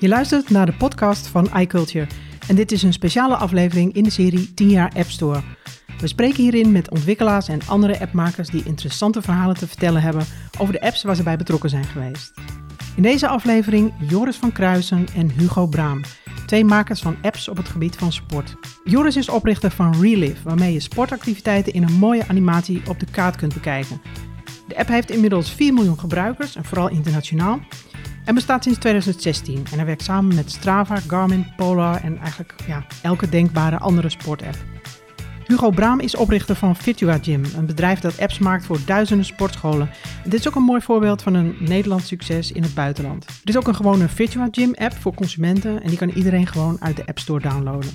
Je luistert naar de podcast van iCulture en dit is een speciale aflevering in de serie 10 jaar App Store. We spreken hierin met ontwikkelaars en andere appmakers die interessante verhalen te vertellen hebben over de apps waar ze bij betrokken zijn geweest. In deze aflevering Joris van Kruisen en Hugo Braam, twee makers van apps op het gebied van sport. Joris is oprichter van Relive, waarmee je sportactiviteiten in een mooie animatie op de kaart kunt bekijken. De app heeft inmiddels 4 miljoen gebruikers en vooral internationaal. En bestaat sinds 2016 en hij werkt samen met Strava, Garmin, Polar en eigenlijk ja, elke denkbare andere sportapp. Hugo Braam is oprichter van Virtua Gym, een bedrijf dat apps maakt voor duizenden sportscholen. En dit is ook een mooi voorbeeld van een Nederlands succes in het buitenland. Er is ook een gewone Virtua Gym app voor consumenten en die kan iedereen gewoon uit de App Store downloaden.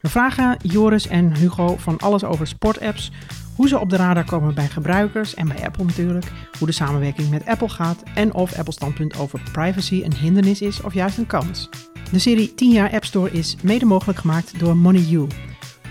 We vragen Joris en Hugo van alles over sportapps, hoe ze op de radar komen bij gebruikers en bij Apple natuurlijk, hoe de samenwerking met Apple gaat en of Apple's standpunt over privacy een hindernis is of juist een kans. De serie 10 jaar App Store is mede mogelijk gemaakt door MoneyU.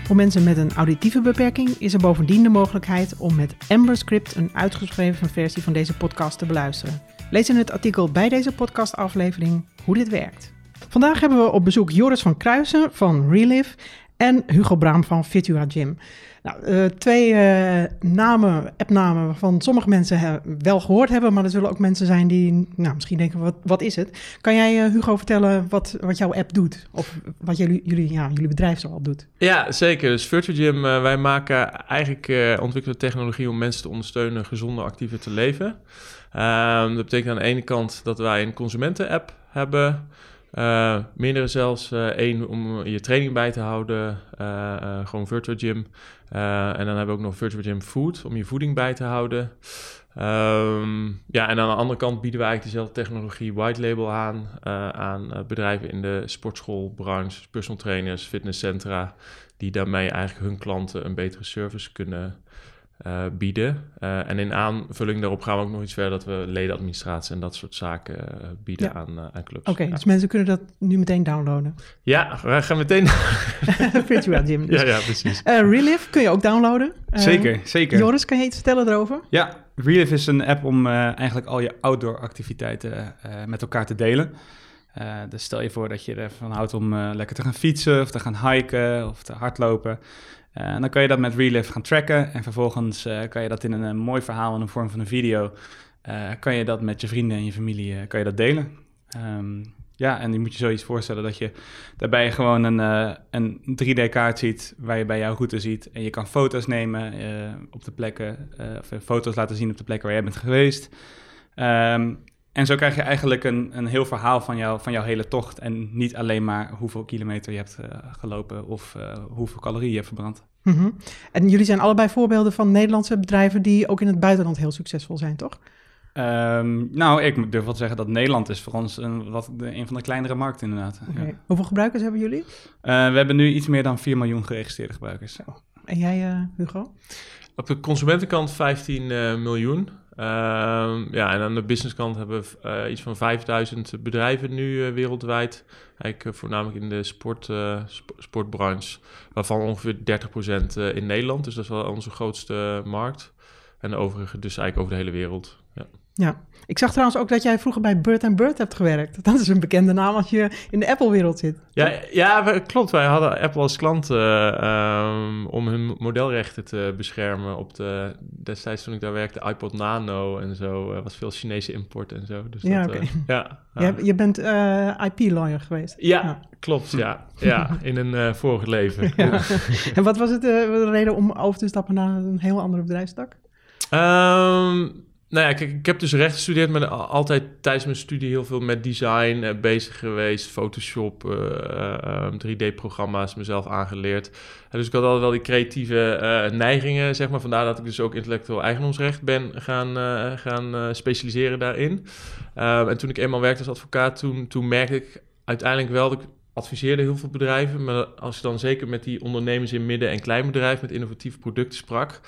Voor mensen met een auditieve beperking is er bovendien de mogelijkheid om met Ember Script een uitgeschreven versie van deze podcast te beluisteren. Lees in het artikel bij deze podcastaflevering hoe dit werkt. Vandaag hebben we op bezoek Joris van Kruisen van Relive en Hugo Braam van Virtua Gym. Nou, uh, twee uh, namen, appnamen waarvan sommige mensen wel gehoord hebben, maar er zullen ook mensen zijn die nou, misschien denken, wat, wat is het? Kan jij, uh, Hugo, vertellen wat, wat jouw app doet? Of wat jullie, jullie, ja, jullie bedrijf zoal doet? Ja, zeker. Dus Virtual Gym, wij maken eigenlijk ontwikkelen technologie om mensen te ondersteunen gezonder, actiever te leven. Ehm, dat betekent aan de ene kant dat wij een consumenten-app hebben... Uh, meerdere zelfs. Eén uh, om je training bij te houden. Uh, gewoon virtual gym. en dan hebben we ook nog virtual gym food. Om je voeding bij te houden. Um, ja, en aan de andere kant bieden we eigenlijk dezelfde technologie white label aan. aan bedrijven in de sportschoolbranche. Personal trainers, fitnesscentra. Die daarmee eigenlijk hun klanten een betere service kunnen uh, bieden. Uh, en in aanvulling daarop gaan we ook nog iets verder dat we ledenadministratie en dat soort zaken uh, bieden ja. aan, aan clubs. Oké, okay, ja. dus mensen kunnen dat nu meteen downloaden? Ja, we gaan meteen. Virtual Gym. Dus. Ja, ja, precies. Relive kun je ook downloaden. zeker, zeker. Joris, kan je iets vertellen erover? Ja, Relive is een app om eigenlijk al je outdoor activiteiten met elkaar te delen. dus stel je voor dat je ervan houdt om lekker te gaan fietsen of te gaan hiken of te hardlopen. Uh, en dan kan je dat met Relive gaan tracken en vervolgens uh, kan je dat in een, een, mooi verhaal in de vorm van een video, kan je dat met je vrienden en je familie kan je dat delen. Um, ja, en je moet je zoiets voorstellen dat je daarbij gewoon een, een 3D-kaart ziet waar je bij jouw route ziet. En je kan foto's nemen op de plekken, of foto's laten zien op de plekken waar jij bent geweest. Um, en zo krijg je eigenlijk een, een heel verhaal van, jou, van jouw hele tocht. En niet alleen maar hoeveel kilometer je hebt uh, gelopen of uh, hoeveel calorieën je hebt verbrand. Mm -hmm. En jullie zijn allebei voorbeelden van Nederlandse bedrijven die ook in het buitenland heel succesvol zijn, toch? Um, nou, ik durf wel te zeggen dat Nederland is voor ons een, wat, een van de kleinere markten inderdaad. Okay. Ja. Hoeveel gebruikers hebben jullie? Uh, we hebben nu iets meer dan 4 miljoen geregistreerde gebruikers. En jij, Hugo? Op de consumentenkant 15 miljoen. Um, ja, en aan de businesskant hebben we uh, iets van 5000 bedrijven nu uh, wereldwijd. Eigenlijk uh, voornamelijk in de sport, sp sportbranche, waarvan ongeveer 30% in Nederland. Dus dat is wel onze grootste markt. En de overige dus eigenlijk over de hele wereld. Ja. Ja, ik zag trouwens ook dat jij vroeger bij Bird Bird hebt gewerkt. Dat is een bekende naam als je in de Apple-wereld zit. Ja, ja, klopt. Wij hadden Apple als klant uh, um, om hun modelrechten te beschermen. Op de, destijds toen ik daar werkte, iPod Nano en zo. Uh, was veel Chinese import en zo. Dus ja, okay. uh, ja, je, je, bent IP-lawyer geweest. Ja, ja, klopt. Ja, ja in een vorig leven. Ja. en wat was het de reden om over te stappen naar een heel andere bedrijfstak? Um, nou ja, kijk, ik heb dus recht gestudeerd, maar altijd tijdens mijn studie heel veel met design uh, bezig geweest. Photoshop, uh, uh, 3D-programma's mezelf aangeleerd. Dus ik had altijd wel die creatieve neigingen, zeg maar. Vandaar dat ik dus ook intellectueel eigendomsrecht ben gaan, gaan specialiseren daarin. Ehm, en toen ik eenmaal werkte als advocaat, toen, toen merkte ik uiteindelijk wel dat ik adviseerde heel veel bedrijven. Maar als je dan zeker met die ondernemers in midden- en kleinbedrijf met innovatieve producten sprak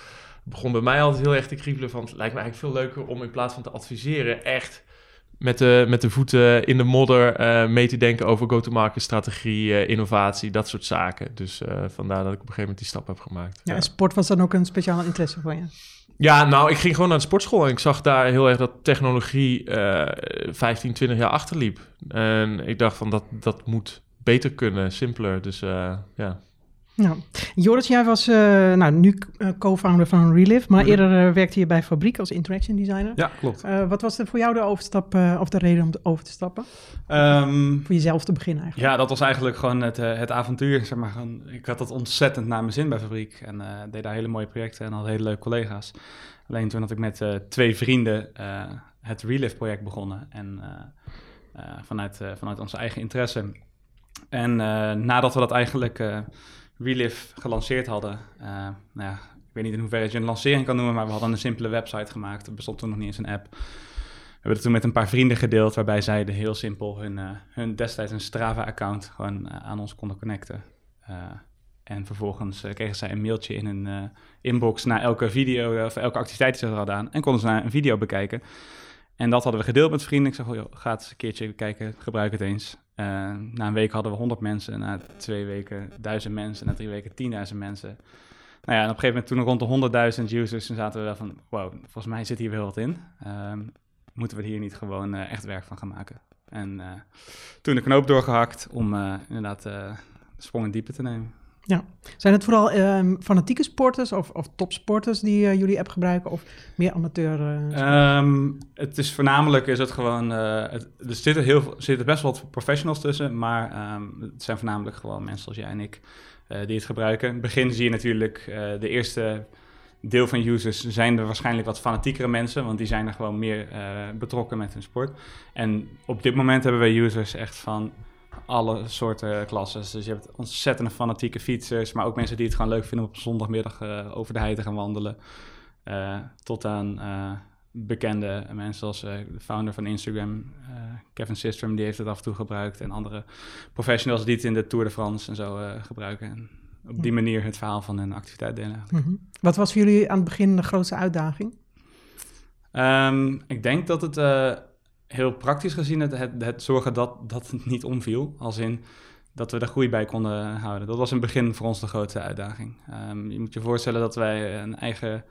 begon bij mij altijd heel erg te kriebelen van... het lijkt me eigenlijk veel leuker om in plaats van te adviseren... echt met de, met de voeten in de modder uh, mee te denken over go-to-market strategie, uh, innovatie, dat soort zaken. Dus uh, vandaar dat ik op een gegeven moment die stap heb gemaakt. Ja, ja. sport was dan ook een speciale interesse voor je? Ja, nou, ik ging gewoon naar de sportschool en ik zag daar heel erg dat technologie eh 15, 20 jaar achterliep. En ik dacht van dat, dat moet beter kunnen, simpeler. Dus eh, ja. Ja. Joris, jij was eh, nou, nu eh, co-founder van Relive, maar eerder eh, werkte je bij Fabriek als interaction designer. Ja, klopt. Wat was voor jou de overstap of de reden om over te stappen? Ehm, Voor jezelf te beginnen eigenlijk. ja, dat was eigenlijk gewoon het, het avontuur. Zeg maar. ik had het ontzettend naar mijn zin bij Fabriek. En deed daar hele mooie projecten en had hele leuke collega's. Alleen toen had ik met twee vrienden het Relive-project begonnen. En vanuit, vanuit onze eigen interesse. En nadat we dat eigenlijk Relive gelanceerd hadden... eh, nou ja, ik weet niet in hoeverre je een lancering kan noemen... maar we hadden een simpele website gemaakt. Er bestond toen nog niet eens een app. We hebben het toen met een paar vrienden gedeeld... waarbij zij de heel simpel hun, eh, hun destijds een Strava-account... gewoon eh, aan ons konden connecten. En vervolgens kregen zij een mailtje in hun inbox... na elke video of elke activiteit die ze hadden gedaan... en konden ze naar een video bekijken... En dat hadden we gedeeld met vrienden. Ik oh, joh, ga eens een keertje kijken, gebruik het eens. Eh, na een week hadden we 100 mensen, na twee weken 1000 mensen, na drie weken 10.000 mensen. Nou ja, en op een gegeven moment toen rond de 100.000 users, toen zaten we wel van, wow, volgens mij zit hier wel wat in. Ehm, moeten we hier niet gewoon eh, echt werk van gaan maken? En eh, toen de knoop doorgehakt om inderdaad de sprong in diepe te nemen. Zijn het vooral ehm, fanatieke sporters of, of topsporters die eh, jullie app gebruiken of meer amateur? eh, Ehm, het is voornamelijk is het gewoon. eh, er zitten, heel, zitten best wel wat professionals tussen, maar ehm, het zijn voornamelijk gewoon mensen zoals jij en ik die het gebruiken. In het begin zie je natuurlijk de eerste deel van users zijn er waarschijnlijk wat fanatiekere mensen, want die zijn er gewoon meer betrokken met hun sport. En op dit moment hebben wij users echt van alle soorten klasses. Dus je hebt ontzettende fanatieke fietsers, maar ook mensen die het gewoon leuk vinden om op zondagmiddag eh, over de hei te gaan wandelen. Eh, tot aan eh, bekende mensen zoals eh, de founder van Instagram, Kevin Systrom, die heeft het af en toe gebruikt. En andere professionals die het in de Tour de France en zo gebruiken. En op die manier het verhaal van hun activiteit delen. mhm. Wat was voor jullie aan het begin de grootste uitdaging? Ehm, ik denk dat het heel praktisch gezien het, het, het zorgen dat, dat het niet omviel. Als in dat we er groei bij konden houden. Dat was in het begin voor ons de grootste uitdaging. Ehm, je moet je voorstellen dat wij een eigen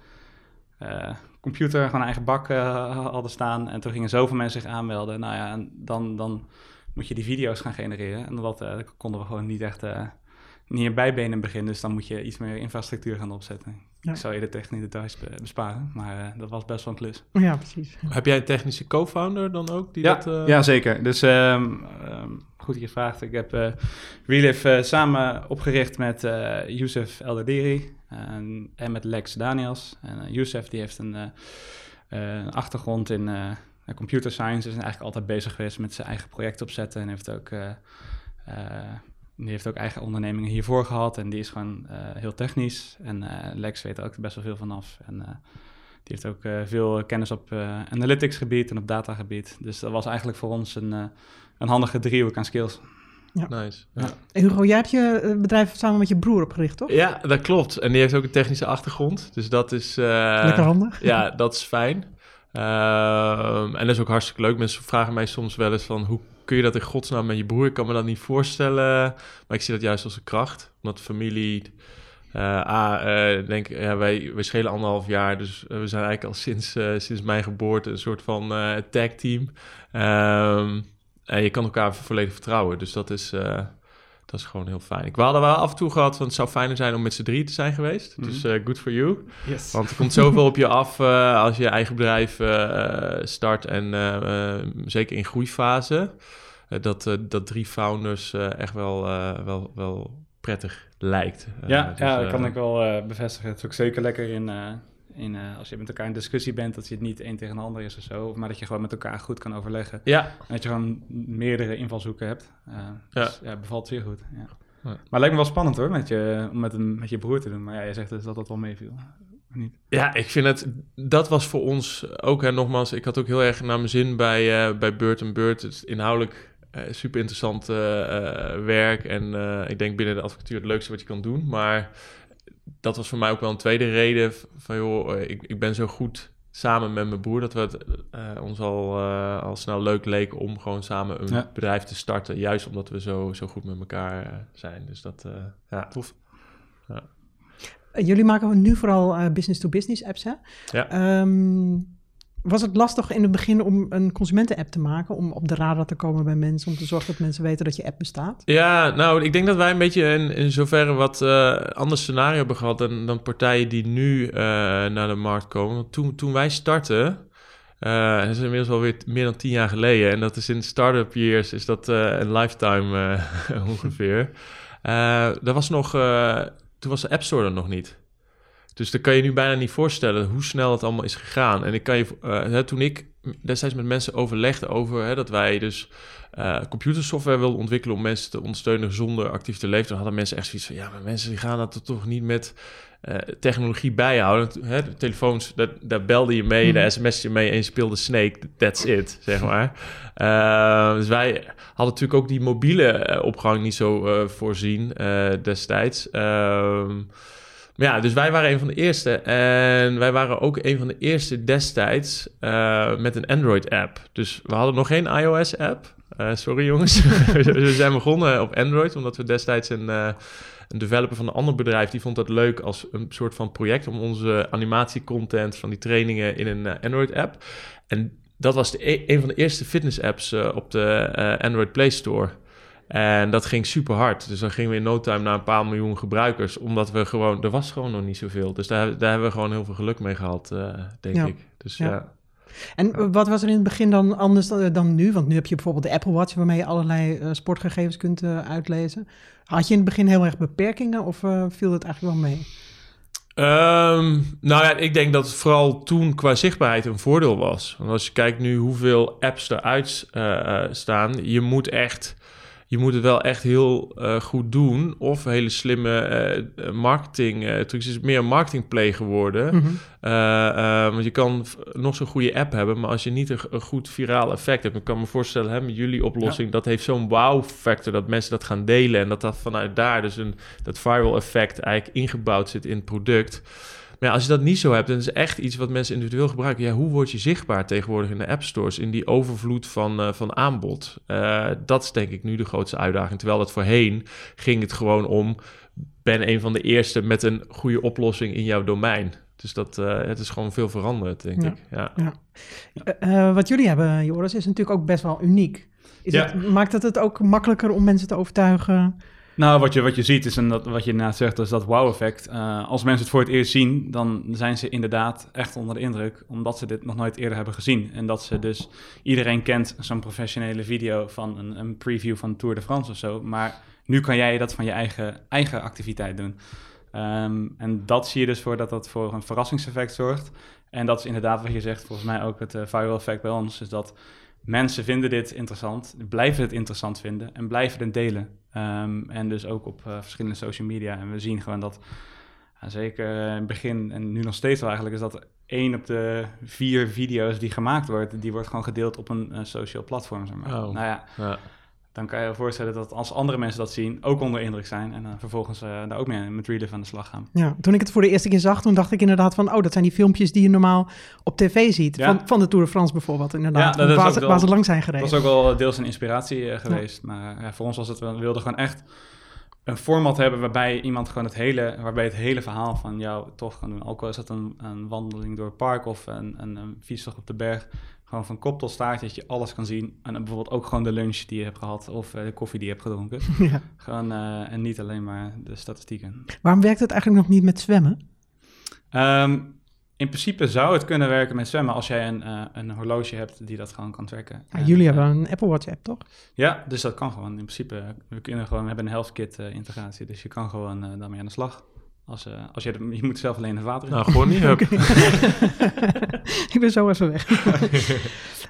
eh, computer, gewoon een eigen bak eh, hadden staan. En toen gingen zoveel mensen zich aanmelden. Nou ja, en dan, dan moet je die video's gaan genereren. En dat eh, konden we gewoon niet echt niet in bijbenen in het begin. Dus dan moet je iets meer infrastructuur gaan opzetten. Ja. Ik zou je de technische details be- besparen, maar eh, dat was best wel een klus. Ja, precies. Heb jij een technische co-founder dan ook? Die Ja, dat, eh, ja, zeker. Dus ehm, ehm, goed dat je vraagt. Ik heb eh Relive eh, samen opgericht met eh Youssef Eldadiri en, en met Lex Daniels. En Youssef die heeft een, eh, eh, een achtergrond in eh, computer science. Is eigenlijk altijd bezig geweest met zijn eigen project opzetten. En heeft ook, eh, eh, die heeft ook eigen ondernemingen hiervoor gehad. En die is gewoon eh, heel technisch. En eh, Lex weet er ook best wel veel vanaf. En eh, die heeft ook eh, veel kennis op eh, analytics gebied en op data gebied. Dus dat was eigenlijk voor ons een, eh, een handige driehoek aan skills. Nice. Ja. En Hugo, jij hebt je bedrijf samen met je broer opgericht, toch? ja, dat klopt. En die heeft ook een technische achtergrond. Dus dat is... eh, Lekker handig. Ja, dat is fijn. Ehm, en dat is ook hartstikke leuk. Mensen vragen mij soms wel eens van... hoe kun je dat in godsnaam met je broer? Ik kan me dat niet voorstellen. Maar ik zie dat juist als een kracht. Omdat familie... eh A, eh, denk, ja, wij, wij schelen anderhalf jaar. Dus eh, we zijn eigenlijk al sinds, sinds mijn geboorte... een soort van tag team. Ehm, en je kan elkaar volledig vertrouwen. Dus dat is... dat is gewoon heel fijn. Ik hadden wel af en toe gehad van het zou fijner zijn om met z'n drie te zijn geweest. Mhm. Dus eh, good for you. Yes. Want er komt zoveel op je af eh, als je je eigen bedrijf eh, start en zeker in groeifase. dat, dat drie founders echt wel, wel, wel prettig lijkt. Ja, dus, ja, dat kan ik wel bevestigen. Het is ook zeker lekker in, in eh, als je met elkaar in discussie bent, dat je het niet één tegen de ander is of zo. Maar dat je gewoon met elkaar goed kan overleggen. Ja, En dat je gewoon meerdere invalshoeken hebt. Eh, Ja. Dus ja, bevalt zeer goed. Ja. Maar het lijkt me wel spannend hoor, met je, om met, een, met je broer te doen. Maar ja, je zegt dus dat dat wel meeviel. Niet. Ja, ik vind het... Dat was voor ons ook, hè, nogmaals... Ik had ook heel erg naar mijn zin bij, eh bij Beurt Beurt. Het is inhoudelijk super interessant werk. En ik denk binnen de advocatuur het leukste wat je kan doen. Maar dat was voor mij ook wel een tweede reden van... joh, eh, ik, ik ben zo goed samen met mijn broer... dat we het eh, ons al, eh, al snel leuk leek om gewoon samen een Ja. bedrijf te starten. Juist omdat we zo, zo goed met elkaar zijn. Dus dat, eh, ja, tof. jullie maken nu vooral business-to-business apps, hè? Ja. Ehm, was het lastig in het begin om een consumenten-app te maken, om op de radar te komen bij mensen, om te zorgen dat mensen weten dat je app bestaat? Ja, nou, ik denk dat wij een beetje in, in zoverre wat uh, ander scenario hebben gehad dan, dan partijen die nu naar de markt komen. Want toen, toen wij startten, uh, dat is inmiddels alweer meer dan tien jaar geleden. En dat is in startup years is dat een lifetime ongeveer. was nog, toen was de App Store er nog niet. Dus dan kan je nu bijna niet voorstellen hoe snel het allemaal is gegaan. En ik kan je, hè, toen ik destijds met mensen overlegde over hè, dat wij dus computersoftware wilden ontwikkelen om mensen te ondersteunen zonder actief te leven, dan hadden mensen echt zoiets van, ja, maar mensen die gaan dat toch niet met uh, technologie bijhouden. Hè, de telefoons, dat, daar belde je mee, de sms mhm. je mee en je speelde Snake. That's it, zeg maar. Uh, dus wij hadden natuurlijk ook die mobiele eh, opgang niet zo voorzien destijds. Ehm, ja, dus wij waren een van de eerste. En wij waren ook een van de eerste destijds met een Android-app. Dus we hadden nog geen iOS-app. sorry jongens. we zijn begonnen op Android, omdat we destijds een een developer van een ander bedrijf die vond dat leuk als een soort van project om onze animatiecontent van die trainingen in een Android-app. En dat was de, e-, een van de eerste fitness-apps op de Android Play Store. En dat ging super hard. Dus dan gingen we in no time naar een paar miljoen gebruikers. Omdat we gewoon, er was gewoon nog niet zoveel. Dus daar, daar hebben we gewoon heel veel geluk mee gehad, denk ik. Dus ja. ja. En wat was er in het begin dan anders dan, nu? Want nu heb je bijvoorbeeld de Apple Watch waarmee je allerlei sportgegevens kunt uitlezen. Had je in het begin heel erg beperkingen of viel het eigenlijk wel mee? Um, nou ja, ik denk dat het vooral toen qua zichtbaarheid een voordeel was. Want als je kijkt nu hoeveel apps eruit staan, je moet echt je moet het wel echt heel uh, goed doen. Of hele slimme uh, marketing uh, trucs. Het is meer een marketingplay geworden. Mm -hmm. want je kan nog zo'n goede app hebben, maar als je niet een, goed viraal effect hebt, dan kan me voorstellen, hè, met jullie oplossing, dat heeft zo'n wow-factor dat mensen dat gaan delen en dat dat vanuit daar dus een dat viral effect eigenlijk ingebouwd zit in het product. Maar ja, als je dat niet zo hebt, dan is echt iets wat mensen individueel gebruiken. Ja, hoe word je zichtbaar tegenwoordig in de app stores, in die overvloed van, uh, van aanbod? Uh, dat is denk ik nu de grootste uitdaging. Terwijl dat voorheen ging het gewoon om, ben een van de eerste met een goede oplossing in jouw domein. Dus dat, uh, het is gewoon veel veranderd, denk ik. Ja. ja. wat jullie hebben, Joris, is natuurlijk ook best wel uniek. Is het, maakt het het ook makkelijker om mensen te overtuigen nou, wat je, wat je ziet is, en dat, wat je inderdaad zegt, is dat wow-effect. Uh, als mensen het voor het eerst zien, dan zijn ze inderdaad echt onder de indruk, omdat ze dit nog nooit eerder hebben gezien. En dat ze dus, iedereen kent zo'n professionele video van een, een preview van Tour de France of zo, maar nu kan jij dat van je eigen, eigen activiteit doen. Um, en dat zie je dus voor dat dat voor een verrassingseffect zorgt. En dat is inderdaad wat je zegt, volgens mij ook het uh, viral effect bij ons, is dat mensen vinden dit interessant, blijven het interessant vinden en blijven het delen. Um, en dus ook op uh, verschillende social media. En we zien gewoon dat, uh, zeker in het begin en nu nog steeds wel eigenlijk, is dat één op de vier video's die gemaakt wordt, die wordt gewoon gedeeld op een, social platform. Zeg maar. Oh, nou ja, ja dan kan je je voorstellen dat als andere mensen dat zien, ook onder indruk zijn en dan vervolgens uh, daar ook mee met Relief aan de slag gaan. Ja, toen ik het voor de eerste keer zag, toen dacht ik inderdaad van, oh, dat zijn die filmpjes die je normaal op tv ziet, van, van de Tour de France bijvoorbeeld, inderdaad, ja, waar, ze, waar, ze, lang zijn gereden. Dat was ook wel deels een inspiratie uh, geweest, maar ja, voor ons was het, we wilden gewoon echt een format hebben waarbij iemand gewoon het hele, waarbij het hele verhaal van jou toch kan doen. Ook al is het een, een wandeling door het park of een, een, een fietstocht op de berg, gewoon van kop tot staart dat je alles kan zien. En bijvoorbeeld ook gewoon de lunch die je hebt gehad of uh, de koffie die je hebt gedronken. Ja. Gewoon, uh, en niet alleen maar de statistieken. Waarom werkt het eigenlijk nog niet met zwemmen? Um, in principe zou het kunnen werken met zwemmen als jij een, uh, een horloge hebt die dat gewoon kan tracken. Ja, jullie hebben een Apple Watch app, toch? Ja, dus dat kan gewoon. In principe, we kunnen gewoon, we hebben een health kit integratie, dus je kan gewoon daarmee aan de slag. Als, uh, als je, je moet zelf alleen het water in. Nou, gewoon niet. ik ben zo even weg.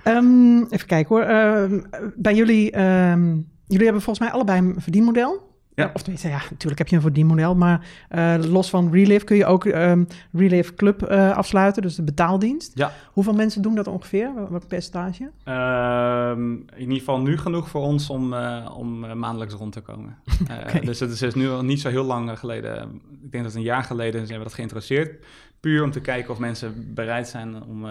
um, even kijken hoor. Uh, bij jullie, um, jullie hebben volgens mij allebei een verdienmodel. Ja. Of tenminste, ja, natuurlijk heb je een verdienmodel, maar uh, los van Relive kun je ook um, Relive Club uh, afsluiten, dus de betaaldienst. Ja. Hoeveel mensen doen dat ongeveer? Wat percentage? Um, in ieder geval nu genoeg voor ons om, uh, om maandelijks rond te komen. okay. Dus het is, nu al niet zo heel lang geleden, ik denk dat een jaar geleden zijn we dat geïnteresseerd. Puur om te kijken of mensen bereid zijn om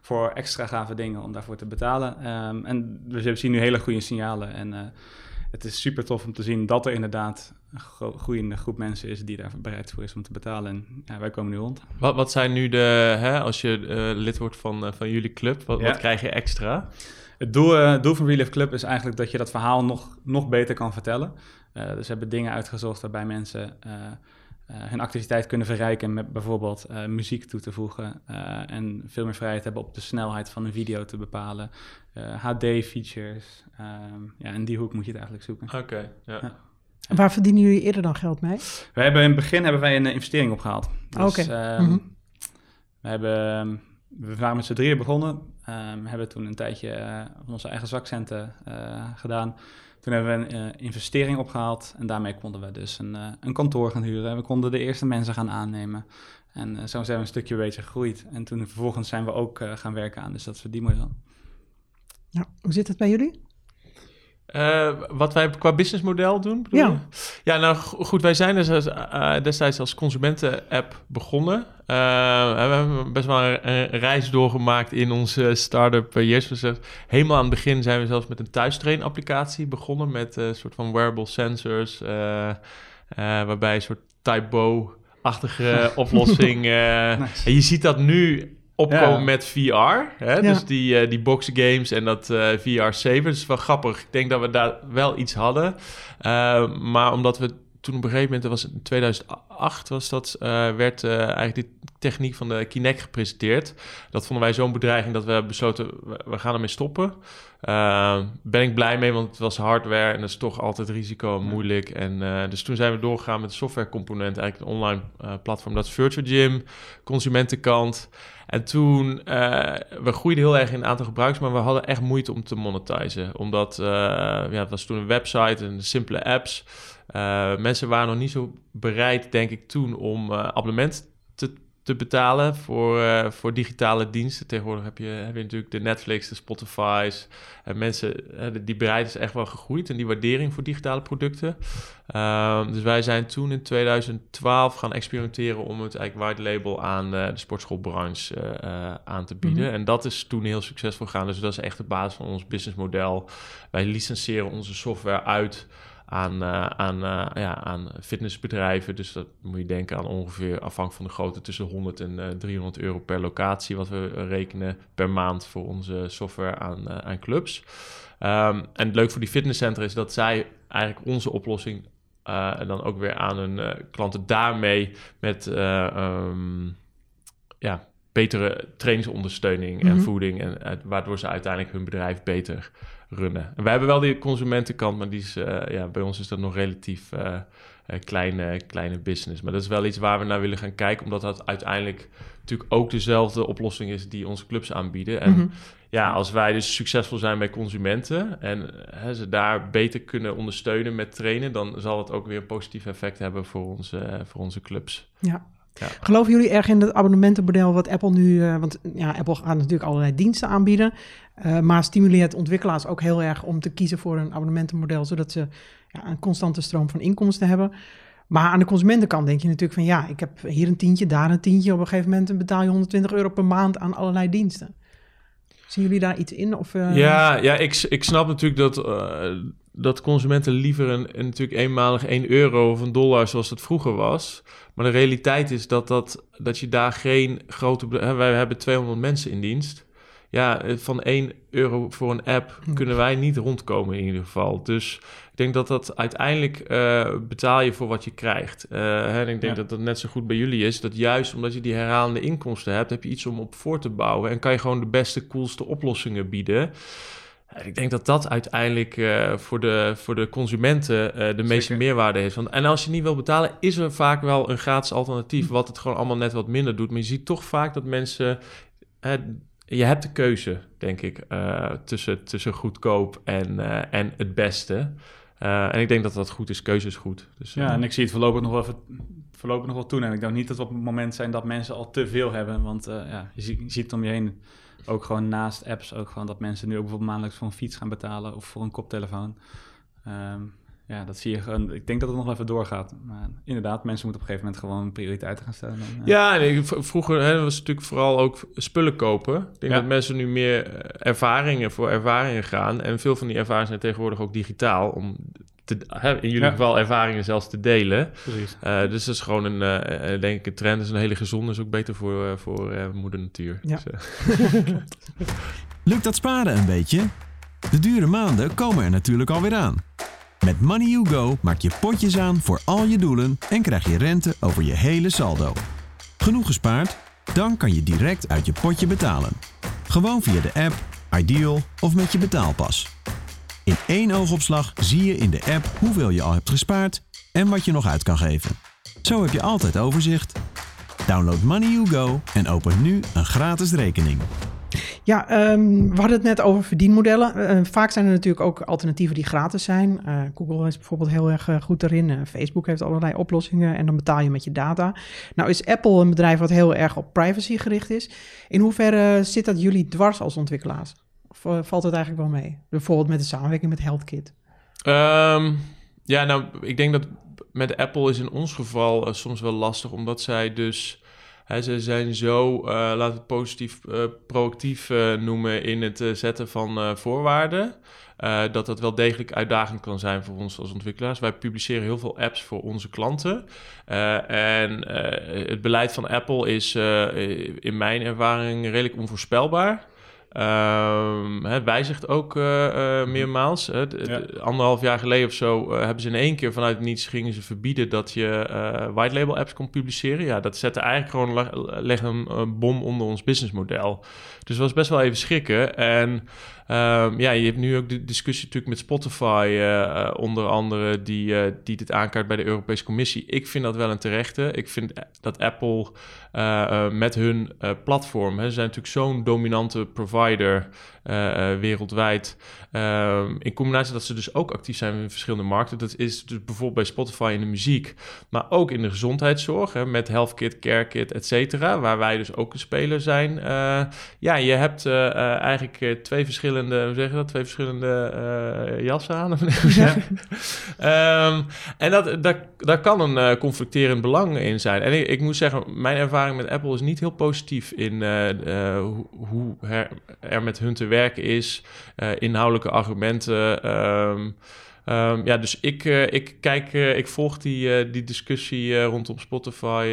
voor extra gave dingen om daarvoor te betalen. Um, en we zien nu hele goede signalen en het is super tof om te zien dat er inderdaad een gro- groeiende groep mensen is die daar bereid voor is om te betalen. En ja, wij komen nu rond. Wat, wat zijn nu de, hè, als je eh, lid wordt van, eh, van jullie club, wat, Ja. wat krijg je extra? Het doel, eh, doel van Relief Club is eigenlijk dat je dat verhaal nog, nog beter kan vertellen. Eh, dus we hebben dingen uitgezocht waarbij mensen eh, eh, hun activiteit kunnen verrijken met bijvoorbeeld eh, muziek toe te voegen eh, en veel meer vrijheid hebben op de snelheid van een video te bepalen. HD-features. ja, in die hoek moet je het eigenlijk zoeken. Oké, ja. Ja. En waar verdienen jullie eerder dan geld mee? We hebben in het begin hebben wij een eh, investering opgehaald. Dus, Oké. ehm, Mhm. we, hebben, we waren met z'n drieën begonnen. Ehm, we hebben toen een tijdje eh, van onze eigen zakcenten eh, gedaan. Toen hebben we een eh, investering opgehaald en daarmee konden we dus een, eh, een kantoor gaan huren. We konden de eerste mensen gaan aannemen. En eh, zo zijn we een stukje een beetje gegroeid. En toen vervolgens zijn we ook eh, gaan werken aan dus dat verdienmodel. Ja, hoe zit het bij jullie? Eh, wat wij qua businessmodel doen, bedoel Ja. je? Ja, nou go- goed, wij zijn dus als, eh, destijds als consumenten-app begonnen. Eh, we hebben best wel een, een reis doorgemaakt in onze start-up uh, years. Eh, helemaal aan het begin zijn we zelfs met een thuistrain-applicatie begonnen... met eh, een soort van wearable sensors, eh, eh, waarbij een soort Type-achtige oplossing... eh, Nice. en je ziet dat nu opkomen Ja. met VR. Hè? Dus die, eh die box games en dat eh, VR 7. Dat is wel grappig. Ik denk dat we daar wel iets hadden. Uh, maar omdat we toen op een gegeven moment, dat was in 2008, was dat, uh, werd uh, eigenlijk die techniek van de Kinect gepresenteerd. Dat vonden wij zo'n bedreiging dat we besloten, we, gaan ermee stoppen. Uh, ben ik blij mee, want het was hardware en dat is toch altijd risico en moeilijk. En, uh, dus toen zijn we doorgegaan met de softwarecomponent, eigenlijk een online platform. Dat is Virtual Gym, consumentenkant. En toen, uh, we groeiden heel erg in het aantal gebruikers, maar we hadden echt moeite om te monetizen. Omdat, uh, ja, het was toen een website en simpele apps. Uh, mensen waren nog niet zo bereid, denk ik, toen om abonnement te, te betalen voor, uh, voor digitale diensten. Tegenwoordig heb je, heb je natuurlijk de Netflix, de Spotify's. En mensen, die bereid is echt wel gegroeid en die waardering voor digitale producten. Uh, dus wij zijn toen in 2012 gaan experimenteren om het eigenlijk white label aan uh, de sportschoolbranche uh, aan te bieden. Mm-hmm. En dat is toen heel succesvol gegaan. Dus dat is echt de basis van ons businessmodel. Wij licenseren onze software uit aan, uh, aan, uh, ja, aan fitnessbedrijven. Dus dat moet je denken aan ongeveer afhankelijk van de grootte tussen 100 en uh, 300 euro per locatie, wat we rekenen per maand voor onze software aan, aan clubs. Um, en het leuk voor die fitnesscentra is dat zij eigenlijk onze oplossing en dan ook weer aan hun klanten daarmee met um, ja, betere trainingsondersteuning en voeding. En waardoor ze uiteindelijk hun bedrijf beter runnen. En wij hebben wel die consumentenkant, maar die is, uh, ja, bij ons is dat nog relatief uh, kleine, kleine business. Maar dat is wel iets waar we naar willen gaan kijken, omdat dat uiteindelijk natuurlijk ook dezelfde oplossing is die onze clubs aanbieden. En mm-hmm. ja, als wij dus succesvol zijn bij consumenten en hè, ze daar beter kunnen ondersteunen met trainen, dan zal het ook weer een positief effect hebben voor onze, voor onze clubs. Ja. Ja. Geloven jullie erg in het abonnementenmodel wat Apple nu... Uh, want ja, Apple gaat natuurlijk allerlei diensten aanbieden... Uh, maar stimuleert ontwikkelaars ook heel erg om te kiezen voor een abonnementenmodel... zodat ze ja, een constante stroom van inkomsten hebben. Maar aan de consumentenkant denk je natuurlijk van... ja, ik heb hier een tientje, daar een tientje... op een gegeven moment betaal je 120 euro per maand aan allerlei diensten. Zien jullie daar iets in? Of, uh... Ja, ja ik, ik snap natuurlijk dat, uh, dat consumenten liever een, natuurlijk eenmalig 1 euro of een dollar zoals het vroeger was. Maar de realiteit is dat, dat, dat je daar geen grote... Hè, wij hebben 200 mensen in dienst. Ja, van 1 euro voor een app kunnen wij niet rondkomen in ieder geval. Dus ik denk dat dat uiteindelijk uh, betaal je voor wat je krijgt. Uh, hè, en ik denk ja. dat dat net zo goed bij jullie is. Dat juist omdat je die herhalende inkomsten hebt, heb je iets om op voor te bouwen. En kan je gewoon de beste, coolste oplossingen bieden. Ik denk dat dat uiteindelijk uh, voor, de, voor de consumenten uh, de Zeker. meeste meerwaarde heeft. Want, en als je niet wil betalen, is er vaak wel een gratis alternatief... wat het gewoon allemaal net wat minder doet. Maar je ziet toch vaak dat mensen... Uh, je hebt de keuze, denk ik, uh, tussen, tussen goedkoop en, uh, en het beste. Uh, en ik denk dat dat goed is. Keuze is goed. Dus, ja, en ik zie het voorlopig nog wel, voorlopig nog wel toenemen. Ik denk niet dat we op het moment zijn dat mensen al te veel hebben. Want ja, je, zie, je ziet om je heen. Ook gewoon naast apps, ook gewoon dat mensen nu ook bijvoorbeeld maandelijks voor een fiets gaan betalen of voor een koptelefoon. Um, ja, dat zie je gewoon. Ik denk dat het nog even doorgaat. Maar inderdaad, mensen moeten op een gegeven moment gewoon prioriteiten gaan stellen. En. Ja, en vroeger hè, was het natuurlijk vooral ook spullen kopen. Ik denk ja. dat mensen nu meer ervaringen voor ervaringen gaan. En veel van die ervaringen zijn tegenwoordig ook digitaal. Om te, hè, in jullie Ja. geval ervaringen zelfs te delen. Precies. Eh, dus dat is gewoon een, eh, eh, denk ik, een trend. Dat is een hele gezonde, is ook beter voor, eh, voor eh, moeder natuur. Ja. Dus, eh, Lukt dat sparen een beetje? De dure maanden komen er natuurlijk alweer aan. Met Money You Go maak je potjes aan voor al je doelen en krijg je rente over je hele saldo. Genoeg gespaard? Dan kan je direct uit je potje betalen. Gewoon via de app, Ideal of met je betaalpas. In één oogopslag zie je in de app hoeveel je al hebt gespaard en wat je nog uit kan geven. Zo heb je altijd overzicht. Download Money You Go en open nu een gratis rekening. Ja, ehm, we hadden het net over verdienmodellen. Eh, vaak zijn er natuurlijk ook alternatieven die gratis zijn. Eh, Google is bijvoorbeeld heel erg eh, goed daarin. Eh, Facebook heeft allerlei oplossingen en dan betaal je met je data. Nou is Apple een bedrijf wat heel erg op privacy gericht is. In hoeverre zit dat jullie dwars als ontwikkelaars? Of eh, valt het eigenlijk wel mee? Bijvoorbeeld met de samenwerking met HealthKit. Ehm, ja, nou, ik denk dat met Apple is in ons geval eh, soms wel lastig, omdat zij dus... Ze zijn zo, eh, laten we het positief, eh, proactief eh, noemen in het zetten van voorwaarden. dat dat wel degelijk uitdagend kan zijn voor ons als ontwikkelaars. Wij publiceren heel veel apps voor onze klanten. En het beleid van Apple is in mijn ervaring redelijk onvoorspelbaar. Ehm, het wijzigt ook eh, eh, meermaals. Ja. Anderhalf jaar geleden of zo eh, hebben ze in één keer vanuit niets gingen ze verbieden dat je white label apps kon publiceren. Ja, dat zette eigenlijk gewoon leg een bom onder ons businessmodel. Dus was best wel even schrikken. En ehm, ja, je hebt nu ook de discussie natuurlijk met Spotify, eh, eh, onder andere, die, eh, die dit aankaart bij de Europese Commissie. Ik vind dat wel een terechte. Ik vind dat Apple met hun platform, hè, ze zijn natuurlijk zo'n dominante provider wereldwijd. Ehm, in combinatie dat ze dus ook actief zijn in verschillende markten. Dat is dus bijvoorbeeld bij Spotify in de muziek, maar ook in de gezondheidszorg, hè, met HealthKit, CareKit, et cetera, waar wij dus ook een speler zijn. Eh, ja, je hebt eh, eh, eigenlijk eh, twee verschillende, hoe zeg je dat, twee verschillende jassen aan. Ehm, en dat, daar, daar kan een conflicterend belang in zijn. En ik, ik moet zeggen, mijn ervaring met Apple is niet heel positief in hoe, hoe her- er met hun te werken is, inhoudelijke argumenten. ehm, ehm, ja, dus ik, eh, ik kijk, eh, ik volg die, eh, die discussie rondom Spotify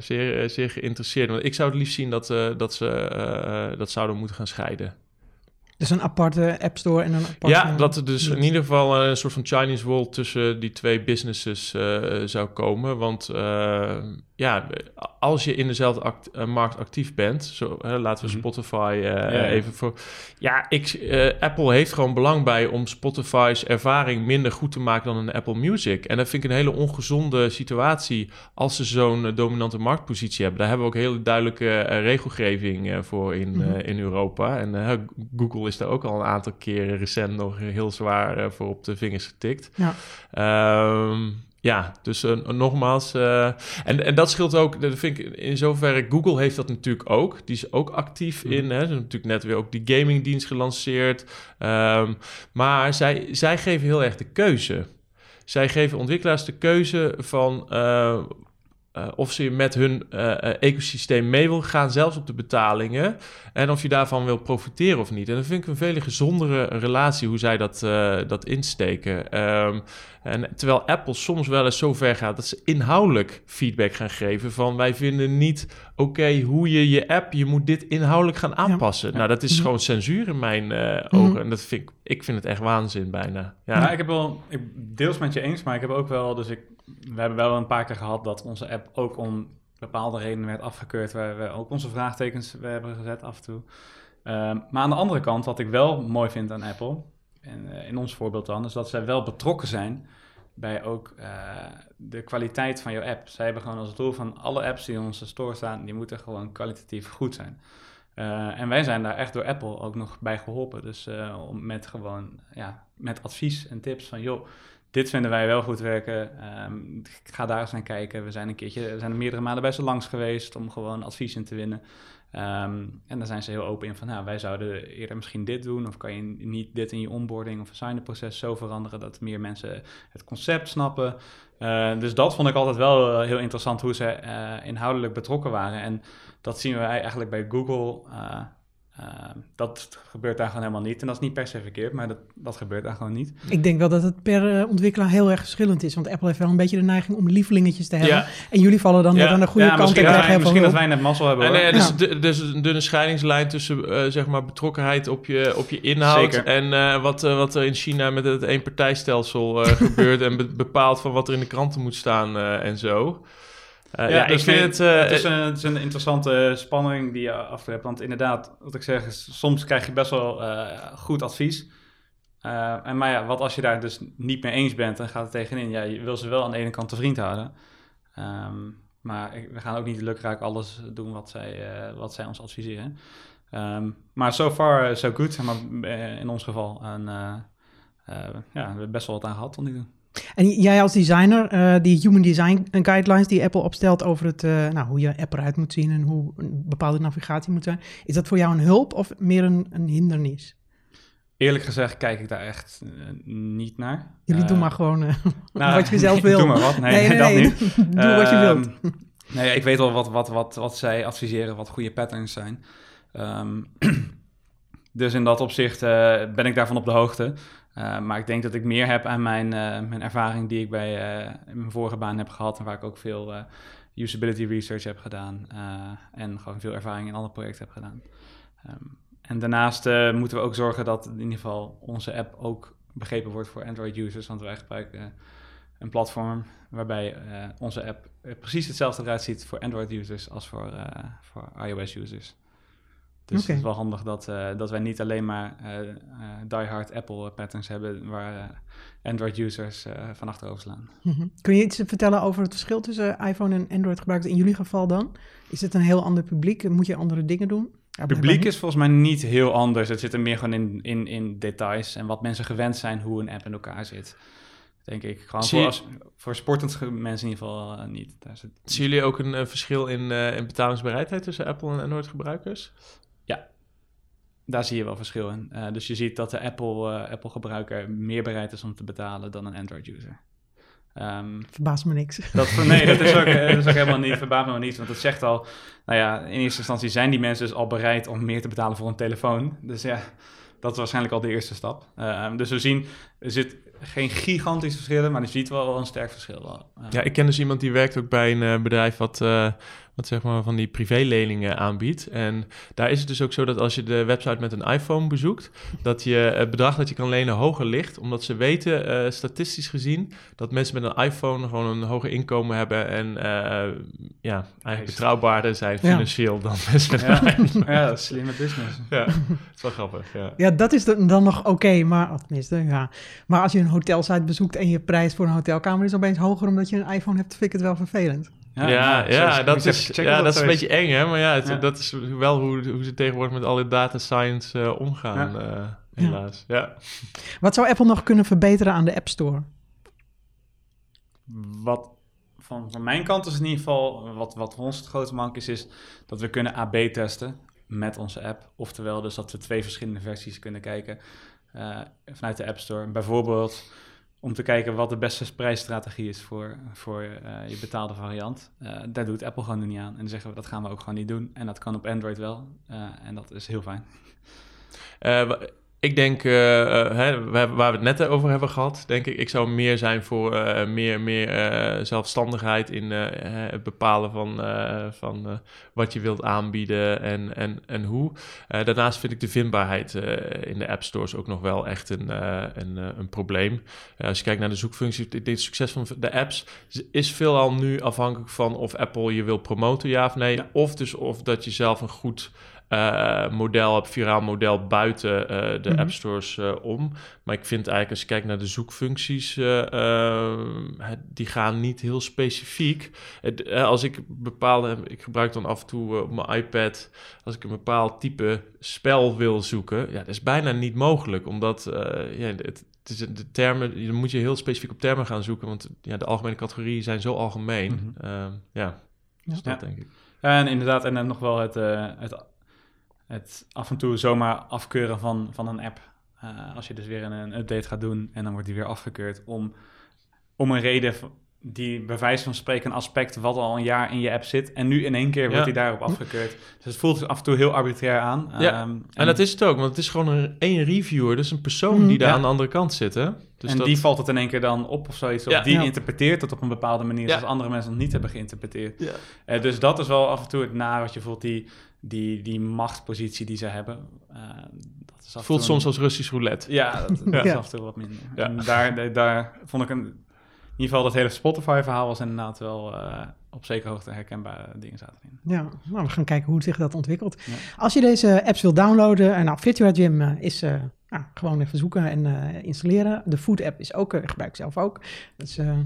zeer, zeer geïnteresseerd. Want ik zou het liefst zien dat, dat ze dat zouden moeten gaan scheiden. Dus een aparte App Store en een aparte... Ja, dat er dus in ieder geval een soort van Chinese wall tussen die twee businesses zou komen. Want eh, ja, als je in dezelfde act- eh, markt actief bent, zo, hè, laten we Mhm. Spotify eh, ja. even voor. Ja, ik, eh, Apple heeft gewoon belang bij om Spotify's ervaring minder goed te maken dan een Apple Music. En dat vind ik een hele ongezonde situatie als ze zo'n dominante marktpositie hebben. Daar hebben we ook hele duidelijke regelgeving voor in, Mhm. in Europa. En Google is daar ook al een aantal keren recent nog heel zwaar voor op de vingers getikt. Ja. Ehm, ja, dus eh, nogmaals. eh, en, en dat scheelt ook, dat vind ik in zoverre. Google heeft dat natuurlijk ook. Die is ook actief Mhm. in. Hè. Ze hebben natuurlijk net weer ook die gamingdienst gelanceerd. Ehm, maar zij, zij geven heel erg de keuze. Zij geven ontwikkelaars de keuze van. eh, of ze met hun eh, ecosysteem mee wil gaan, zelfs op de betalingen. En of je daarvan wil profiteren of niet. En dat vind ik een veel gezondere relatie hoe zij dat, dat insteken. Ehm, en terwijl Apple soms wel eens zo ver gaat dat ze inhoudelijk feedback gaan geven van wij vinden niet oké hoe je je app, je moet dit inhoudelijk gaan aanpassen. Nou, dat is Mhm. gewoon censuur in mijn eh, Mhm. ogen. En dat vind ik, ik vind het echt waanzin bijna. Ja, Ja, ik heb wel, ik deels met je eens, maar ik heb ook wel, dus ik, we hebben wel een paar keer gehad dat onze app ook om bepaalde redenen werd afgekeurd, waar we ook onze vraagtekens we hebben gezet af en toe. Ehm, maar aan de andere kant, wat ik wel mooi vind aan Apple, en eh, in ons voorbeeld dan, is dat zij wel betrokken zijn bij ook eh, de kwaliteit van jouw app. Zij hebben gewoon als doel van alle apps die in onze store staan, die moeten gewoon kwalitatief goed zijn. Eh, en wij zijn daar echt door Apple ook nog bij geholpen. Dus om met gewoon, ja, met advies en tips van, joh, dit vinden wij wel goed werken. Ehm, ga daar eens naar kijken. We zijn een keertje, we zijn er meerdere malen bij ze langs geweest om gewoon advies in te winnen. Ehm, en daar zijn ze heel open in van, nou, wij zouden eerder misschien dit doen. Of kan je niet dit in je onboarding of proces zo veranderen dat meer mensen het concept snappen. Eh, dus dat vond ik altijd wel eh, heel interessant hoe ze eh, inhoudelijk betrokken waren. En dat zien wij eigenlijk bij Google. Ehm, dat gebeurt daar gewoon helemaal niet. En dat is niet per se verkeerd, maar dat, dat gebeurt daar gewoon niet. Ik denk wel dat het per eh, ontwikkelaar heel erg verschillend is. Want Apple heeft wel een beetje de neiging om lievelingetjes te hebben. Ja. En jullie vallen dan Ja. net aan de goede ja, kant. misschien, en krijgen wij, misschien dat wij net mazzel hebben En, hoor. nee, dus, dus een dunne scheidingslijn tussen eh, zeg maar betrokkenheid op je, op je inhoud Zeker. en eh, wat, wat er in China met het eenpartijstelsel eh gebeurt en be- bepaalt van wat er in de kranten moet staan eh, en zo. Eh, ja, dus ik vind het... eh, het, is een, het is een interessante spanning die je af hebt. Want inderdaad, wat ik zeg, is, soms krijg je best wel eh, goed advies. Eh, en maar ja, wat als je daar dus niet mee eens bent en gaat er tegenin? Ja, je wil ze wel aan de ene kant te vriend houden. Ehm, maar ik- we gaan ook niet lukraak alles doen wat zij, eh, wat zij ons adviseren. Ehm, maar so far, so good, maar, eh, in ons geval. En eh, eh, ja, we hebben best wel wat aan gehad tot nu toe. En jij als designer, eh, die human design guidelines die Apple opstelt over het, eh, nou, hoe je app eruit moet zien en hoe een bepaalde navigatie moet zijn. Is dat voor jou een hulp of meer een, een hindernis? Eerlijk gezegd kijk ik daar echt eh, niet naar. Jullie doen maar gewoon Nou, wat je zelf wil. Doe maar wat. Nee, nee, dat niet. Doe wat je wilt. Ehm, nee, ik weet wel wat, wat, wat, wat zij adviseren, wat goede patterns zijn. Ehm, dus in dat opzicht ben ik daarvan op de hoogte. Eh, maar ik denk dat ik meer heb aan mijn, eh, mijn ervaring die ik bij eh, mijn vorige baan heb gehad. En waar ik ook veel usability research heb gedaan. en gewoon veel ervaring in andere projecten heb gedaan. Ehm, en daarnaast moeten we ook zorgen dat in ieder geval onze app ook begrepen wordt voor Android-users. Want wij gebruiken een platform waarbij onze app precies hetzelfde eruit ziet voor Android-users als voor, voor iOS-users. Dus het is wel handig dat, eh, dat wij niet alleen maar eh eh, die-hard Apple-patterns hebben waar Android-users eh, van achterover slaan. Mhm. Kun je iets vertellen over het verschil tussen iPhone en Android gebruikers in jullie geval dan? Is het een heel ander publiek? Moet je andere dingen doen? Ja, publiek is volgens mij niet heel anders. Het zit er meer gewoon in, in, in details en wat mensen gewend zijn hoe een app in elkaar zit. Denk ik. Gewoon Zie voor, als, voor sportend mensen in ieder geval niet. Daar zit, Zien jullie ook een verschil in, eh, in betalingsbereidheid tussen Apple en Android gebruikers? Daar zie je wel verschil in. Eh, dus je ziet dat de Apple, eh, Apple gebruiker meer bereid is om te betalen dan een Android user. Ehm, Verbaast me niks. dat, nee, dat is, ook, eh, dat is ook helemaal niet, verbaast me niet. Want het zegt al, nou ja, in eerste instantie zijn die mensen dus al bereid om meer te betalen voor een telefoon. Dus ja, dat is waarschijnlijk al de eerste stap. Ehm, dus we zien, er zit geen gigantisch verschillen, maar je ziet wel een sterk verschil. Wel. Ja, ik ken dus iemand die werkt ook bij een bedrijf wat, eh, wat zeg maar van die privéleningen aanbiedt. En daar is het dus ook zo dat als je de website met een iPhone bezoekt, dat je het bedrag dat je kan lenen hoger ligt. Omdat ze weten, eh, statistisch gezien, dat mensen met een iPhone gewoon een hoger inkomen hebben en eh, ja, eigenlijk betrouwbaarder zijn Ja. financieel dan mensen met Ja. een iPhone. ja, dat is slimme business. Ja, dat is wel grappig, ja. Ja, dat is dan nog oké, maar tenminste, ja. Maar als je een hotelsite bezoekt en je prijs voor een hotelkamer is opeens hoger omdat je een iPhone hebt, vind ik het wel vervelend. Ja, ja, zo- dat is, ja, dat is een beetje eng, hè? Maar ja, het- Ja. dat is wel hoe, hoe ze tegenwoordig met alle data science eh, omgaan, eh, helaas. Ja. Wat zou Apple nog kunnen verbeteren aan de App Store? Wat van, van mijn kant is in ieder geval, wat, wat voor ons het grote mank is, is dat we kunnen AB testen met onze app. Oftewel dus dat we twee verschillende versies kunnen kijken eh, vanuit de App Store. Bijvoorbeeld om te kijken wat de beste prijsstrategie is voor, voor eh, je betaalde variant. Eh, daar doet Apple gewoon niet aan. En dan zeggen we, dat gaan we ook gewoon niet doen. En dat kan op Android wel. Eh, en dat is heel fijn. Ik denk, eh, eh, hè, waar we het net over hebben gehad, denk ik, ik zou meer zijn voor eh, meer, meer zelfstandigheid in het bepalen van, van wat je wilt aanbieden en, en, en hoe. Daarnaast vind ik de vindbaarheid in de app stores ook nog wel echt een, een, een probleem. Als je kijkt naar de zoekfunctie, het succes van de apps is veelal nu afhankelijk van of Apple je wil promoten, ja of nee. Ja. Of dus of dat je zelf een goed eh, model hebt, viraal model buiten eh, de Mhm. app stores eh, om. Maar ik vind eigenlijk als je kijkt naar de zoekfuncties, die gaan niet heel specifiek. Het, als ik bepaalde, ik gebruik dan af en toe op mijn iPad, als ik een bepaald type spel wil zoeken, ja, dat is bijna niet mogelijk, omdat ja, het, het is de termen, dan moet je heel specifiek op termen gaan zoeken, want ja, de algemene categorieën zijn zo algemeen. Mhm. Ehm, ja, dus Ja. dat denk ik. En inderdaad, en dan nog wel het, het, het af en toe zomaar afkeuren van, van een app. Eh, als je dus weer een, een update gaat doen en dan wordt die weer afgekeurd om, om een reden die bij wijze van spreken een aspect wat al een jaar in je app zit. En nu in één keer wordt Ja. die daarop afgekeurd. Dus het voelt zich af en toe heel arbitrair aan. Ja, Ehm, En dat is het ook, want het is gewoon een één reviewer, dus een persoon Mhm. die daar Ja. aan de andere kant zit. Hè? Dus en dat, die valt het in één keer dan op of zoiets. Of Ja. die Ja. interpreteert het op een bepaalde manier Ja. zoals andere mensen het niet hebben geïnterpreteerd. Ja. Eh, dus dat is wel af en toe het na wat je voelt, die, die, die machtspositie die ze hebben. Eh, dat is voelt toe soms als Russisch roulette. Ja, dat, dat Ja. is af en toe wat minder. Ja. En daar, daar, daar vond ik een, in ieder geval dat hele Spotify-verhaal was inderdaad wel eh, op zekere hoogte herkenbare dingen zaten in. Ja, nou, we gaan kijken hoe zich dat ontwikkelt. Ja. Als je deze apps wil downloaden, en nou, Virtua Gym eh, is eh, nou, gewoon even zoeken en eh, installeren. De Food app is ook, eh, gebruik ik zelf ook. Dat is eh,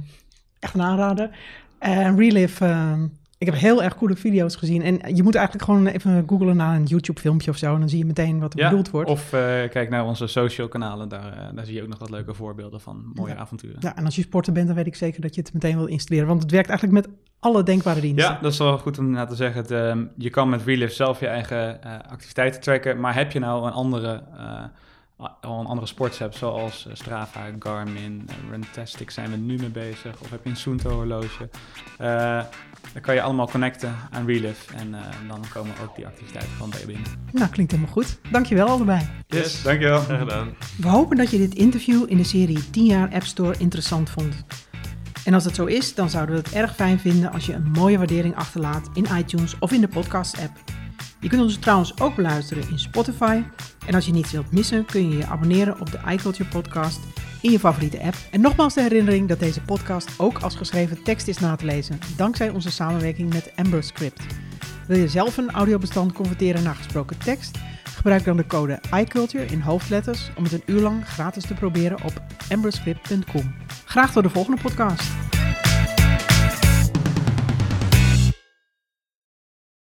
echt een aanrader. En Relive, eh, ik heb heel erg coole video's gezien. En je moet eigenlijk gewoon even googlen naar een YouTube filmpje of zo. En dan zie je meteen wat er bedoeld wordt. Of eh, kijk naar onze social kanalen, daar, eh, daar zie je ook nog wat leuke voorbeelden van mooie Ja. avonturen. Ja, en als je sporter bent, dan weet ik zeker dat je het meteen wil installeren. Want het werkt eigenlijk met alle denkbare diensten. Ja, dat is wel goed om inderdaad te zeggen. Het, ehm, je kan met Relive zelf je eigen eh, activiteiten tracken, maar heb je nou een andere, al een andere sportsapp zoals eh, Strava, Garmin, eh, Runtastic zijn we nu mee bezig, of heb je een Suunto horloge, eh, dan kan je allemaal connecten aan Relive en eh, dan komen ook die activiteiten gewoon bij je binnen. Nou, klinkt helemaal goed. Dankjewel allebei. Yes, dankjewel. graag gedaan. We hopen dat je dit interview in de serie 10 jaar App Store interessant vond. En als het zo is, dan zouden we het erg fijn vinden als je een mooie waardering achterlaat in iTunes of in de podcast-app. Je kunt ons trouwens ook beluisteren in Spotify. En als je niets wilt missen, kun je je abonneren op de iCulture podcast in je favoriete app. En nogmaals de herinnering dat deze podcast ook als geschreven tekst is na te lezen, dankzij onze samenwerking met Amber Script. Wil je zelf een audiobestand converteren naar gesproken tekst? Gebruik dan de code iCulture in hoofdletters om het een uur lang gratis te proberen op amberscript.com. Graag tot de volgende podcast.